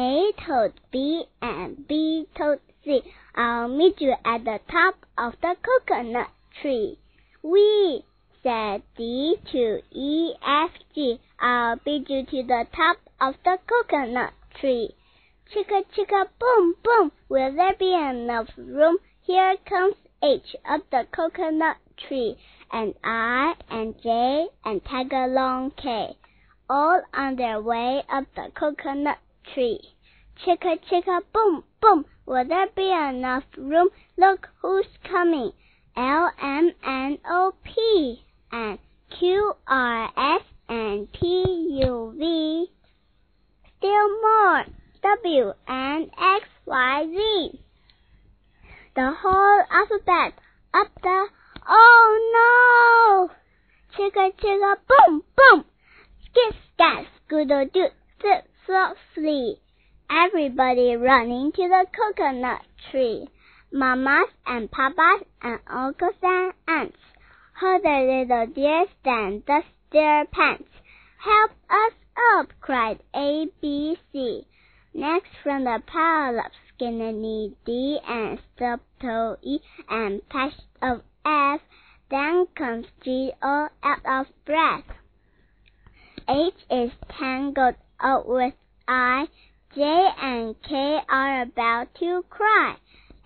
A told B and B told C, I'll meet you at the top of the coconut tree. We said D to E F G, I'll beat you to the top of the coconut tree. Chicka chicka boom boom, will there be enough room? Here comes H up the coconut tree, and I and J and tag along K, all on their way up the coconut tree. Chicka chicka boom boom, will there be enough room? Look who's coming! L M N O P and Q R S and T U V. Still more W and X Y Z. The whole alphabet up the oh no! Chicka chicka boom boom, skip scat scoodle doo flip flee. Everybody running to the coconut tree. Mamas and papas and uncles and aunts. How the little dears stand dust their pants. Help us up, cried A, B, C. Next from the pile up Skinny D and Stub Toe E and Patch of F. Then comes G all out of breath. H is tangled up with I. J and K are about to cry.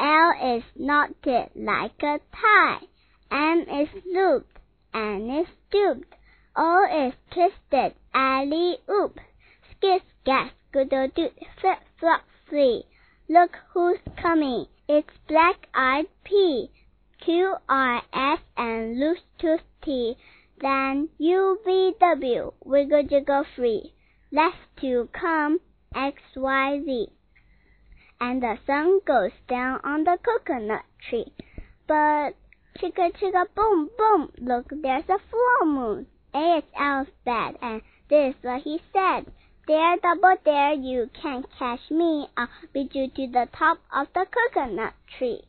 L is knotted like a tie. M is looped and is stooped. O is twisted, alley oop. Skip, scat, scoodle doot, flip, flop, flee. Look who's coming, it's black eyed P. Q, R, S, and loose tooth T. Then U, V, W, wiggle jiggle free. Left to come, X, Y, Z. And the sun goes down on the coconut tree. But chicka chicka boom boom, look there's a full moon. A is alphabet, and this is what he said. Dare double dare, you can't catch me. I'll beat you to the top of the coconut tree.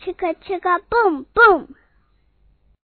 Chicka chicka boom boom.